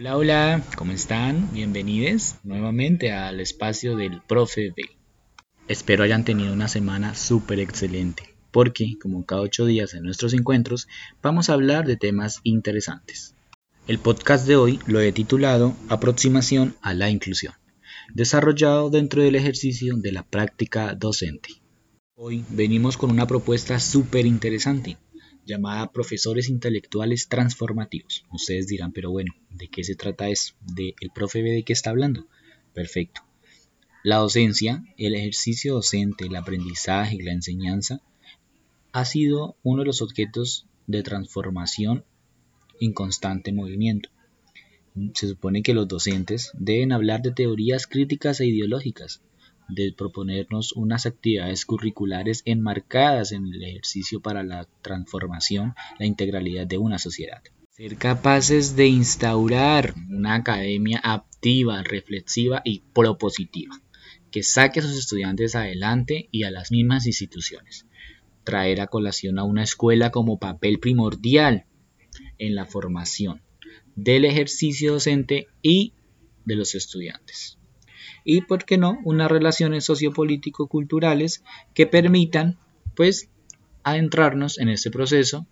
Hola, hola, ¿cómo están? Bienvenidos nuevamente al espacio del Profe B. Espero hayan tenido una semana súper excelente, porque como cada ocho días en nuestros encuentros vamos a hablar de temas interesantes. El podcast de hoy lo he titulado Aproximación a la Inclusión, desarrollado dentro del ejercicio de la práctica docente. Hoy venimos con una propuesta súper interesante llamada Profesores Intelectuales Transformativos. Ustedes dirán, pero bueno, ¿de qué se trata eso? ¿De el profe de qué está hablando? Perfecto. La docencia, el ejercicio docente, el aprendizaje y la enseñanza ha sido uno de los objetos de transformación en constante movimiento. Se supone que los docentes deben hablar de teorías críticas e ideológicas, de proponernos unas actividades curriculares enmarcadas en el ejercicio para la transformación, la integralidad de una sociedad. Ser capaces de instaurar una academia activa, reflexiva y propositiva, que saque a sus estudiantes adelante y a las mismas instituciones. Traer a colación a una escuela como papel primordial en la formación del ejercicio docente y de los estudiantes y, ¿por qué no?, unas relaciones sociopolítico-culturales que permitan, pues, adentrarnos en este proceso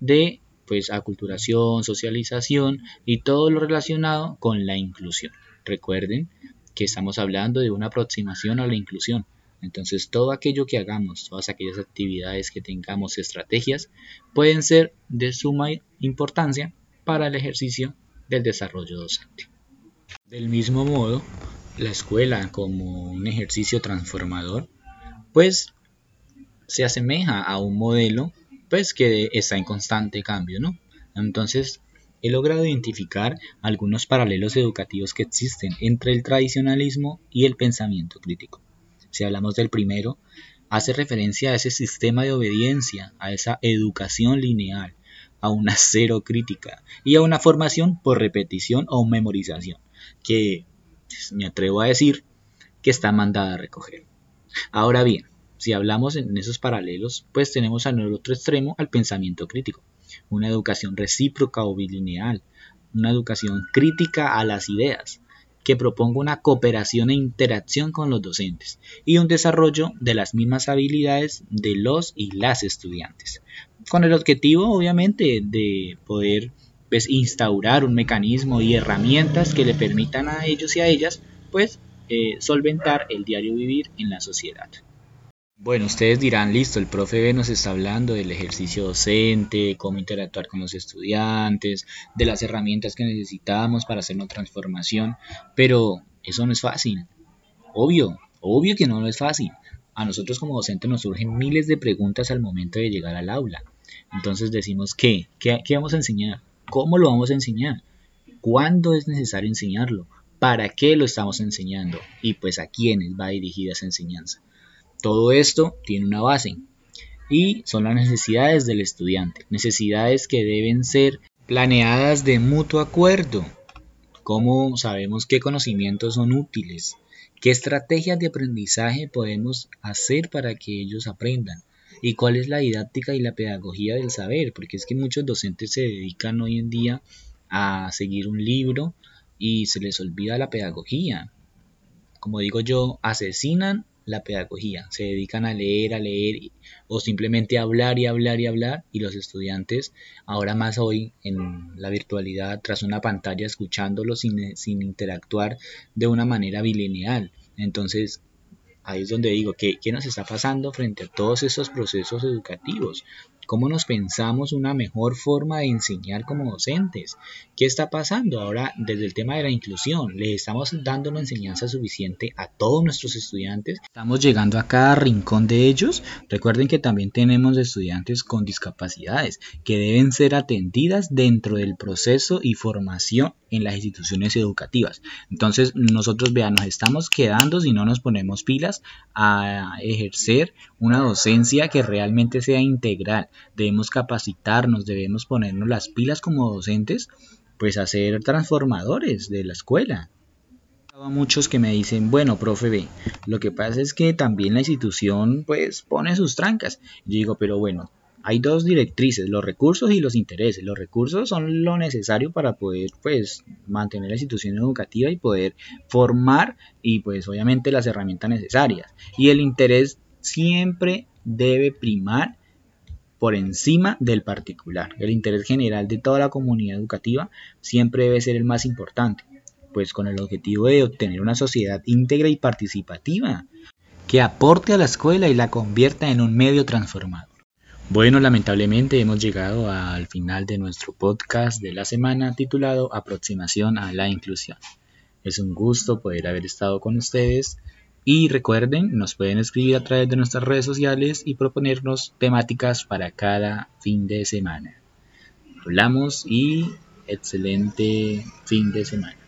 de, pues, aculturación, socialización y todo lo relacionado con la inclusión. Recuerden que estamos hablando de una aproximación a la inclusión. Entonces, todo aquello que hagamos, todas aquellas actividades que tengamos, estrategias, pueden ser de suma importancia para el ejercicio del desarrollo docente. Del mismo modo, la escuela como un ejercicio transformador, pues se asemeja a un modelo pues que está en constante cambio, ¿no? Entonces, he logrado identificar algunos paralelos educativos que existen entre el tradicionalismo y el pensamiento crítico. Si hablamos del primero, hace referencia a ese sistema de obediencia, a esa educación lineal, a una cero crítica y a una formación por repetición o memorización, que me atrevo a decir que está mandada a recoger. Ahora bien, si hablamos en esos paralelos, pues tenemos al otro extremo al pensamiento crítico, una educación recíproca o bilineal, una educación crítica a las ideas, que proponga una cooperación e interacción con los docentes y un desarrollo de las mismas habilidades de los y las estudiantes, con el objetivo obviamente de poder pues instaurar un mecanismo y herramientas que le permitan a ellos y a ellas pues eh, solventar el diario vivir en la sociedad. Bueno, ustedes dirán, listo, el profe B nos está hablando del ejercicio docente, cómo interactuar con los estudiantes, de las herramientas que necesitamos para hacer transformación, pero eso no es fácil. Obvio, obvio que no es fácil. A nosotros como docentes nos surgen miles de preguntas al momento de llegar al aula. Entonces decimos, ¿qué? ¿Qué, qué vamos a enseñar? ¿Cómo lo vamos a enseñar? ¿Cuándo es necesario enseñarlo? ¿Para qué lo estamos enseñando? Y pues a quiénes va dirigida esa enseñanza. Todo esto tiene una base y son las necesidades del estudiante, necesidades que deben ser planeadas de mutuo acuerdo. ¿Cómo sabemos qué conocimientos son útiles? ¿Qué estrategias de aprendizaje podemos hacer para que ellos aprendan? Y cuál es la didáctica y la pedagogía del saber, porque es que muchos docentes se dedican hoy en día a seguir un libro y se les olvida la pedagogía. Como digo yo, asesinan la pedagogía, se dedican a leer, a leer o simplemente a hablar y hablar y hablar y los estudiantes ahora más hoy en la virtualidad tras una pantalla escuchándolo sin, sin interactuar de una manera bilineal. Entonces, Ahí es donde digo, ¿qué, ¿qué nos está pasando frente a todos estos procesos educativos? ¿Cómo nos pensamos una mejor forma de enseñar como docentes? ¿Qué está pasando ahora desde el tema de la inclusión? ¿Le estamos dando una enseñanza suficiente a todos nuestros estudiantes? ¿Estamos llegando a cada rincón de ellos? Recuerden que también tenemos estudiantes con discapacidades que deben ser atendidas dentro del proceso y formación en las instituciones educativas. Entonces nosotros vean, nos estamos quedando si no nos ponemos pilas a ejercer una docencia que realmente sea integral. Debemos capacitarnos, debemos ponernos las pilas como docentes, pues a ser transformadores de la escuela. Muchos que me dicen, bueno, profe B, lo que pasa es que también la institución pues pone sus trancas. Yo digo, pero bueno, hay dos directrices, los recursos y los intereses. Los recursos son lo necesario para poder pues mantener la institución educativa y poder formar y pues obviamente las herramientas necesarias. Y el interés siempre debe primar por encima del particular. El interés general de toda la comunidad educativa siempre debe ser el más importante, pues con el objetivo de obtener una sociedad íntegra y participativa que aporte a la escuela y la convierta en un medio transformado. Bueno, lamentablemente hemos llegado al final de nuestro podcast de la semana titulado Aproximación a la Inclusión. Es un gusto poder haber estado con ustedes y recuerden, nos pueden escribir a través de nuestras redes sociales y proponernos temáticas para cada fin de semana. Hablamos y excelente fin de semana.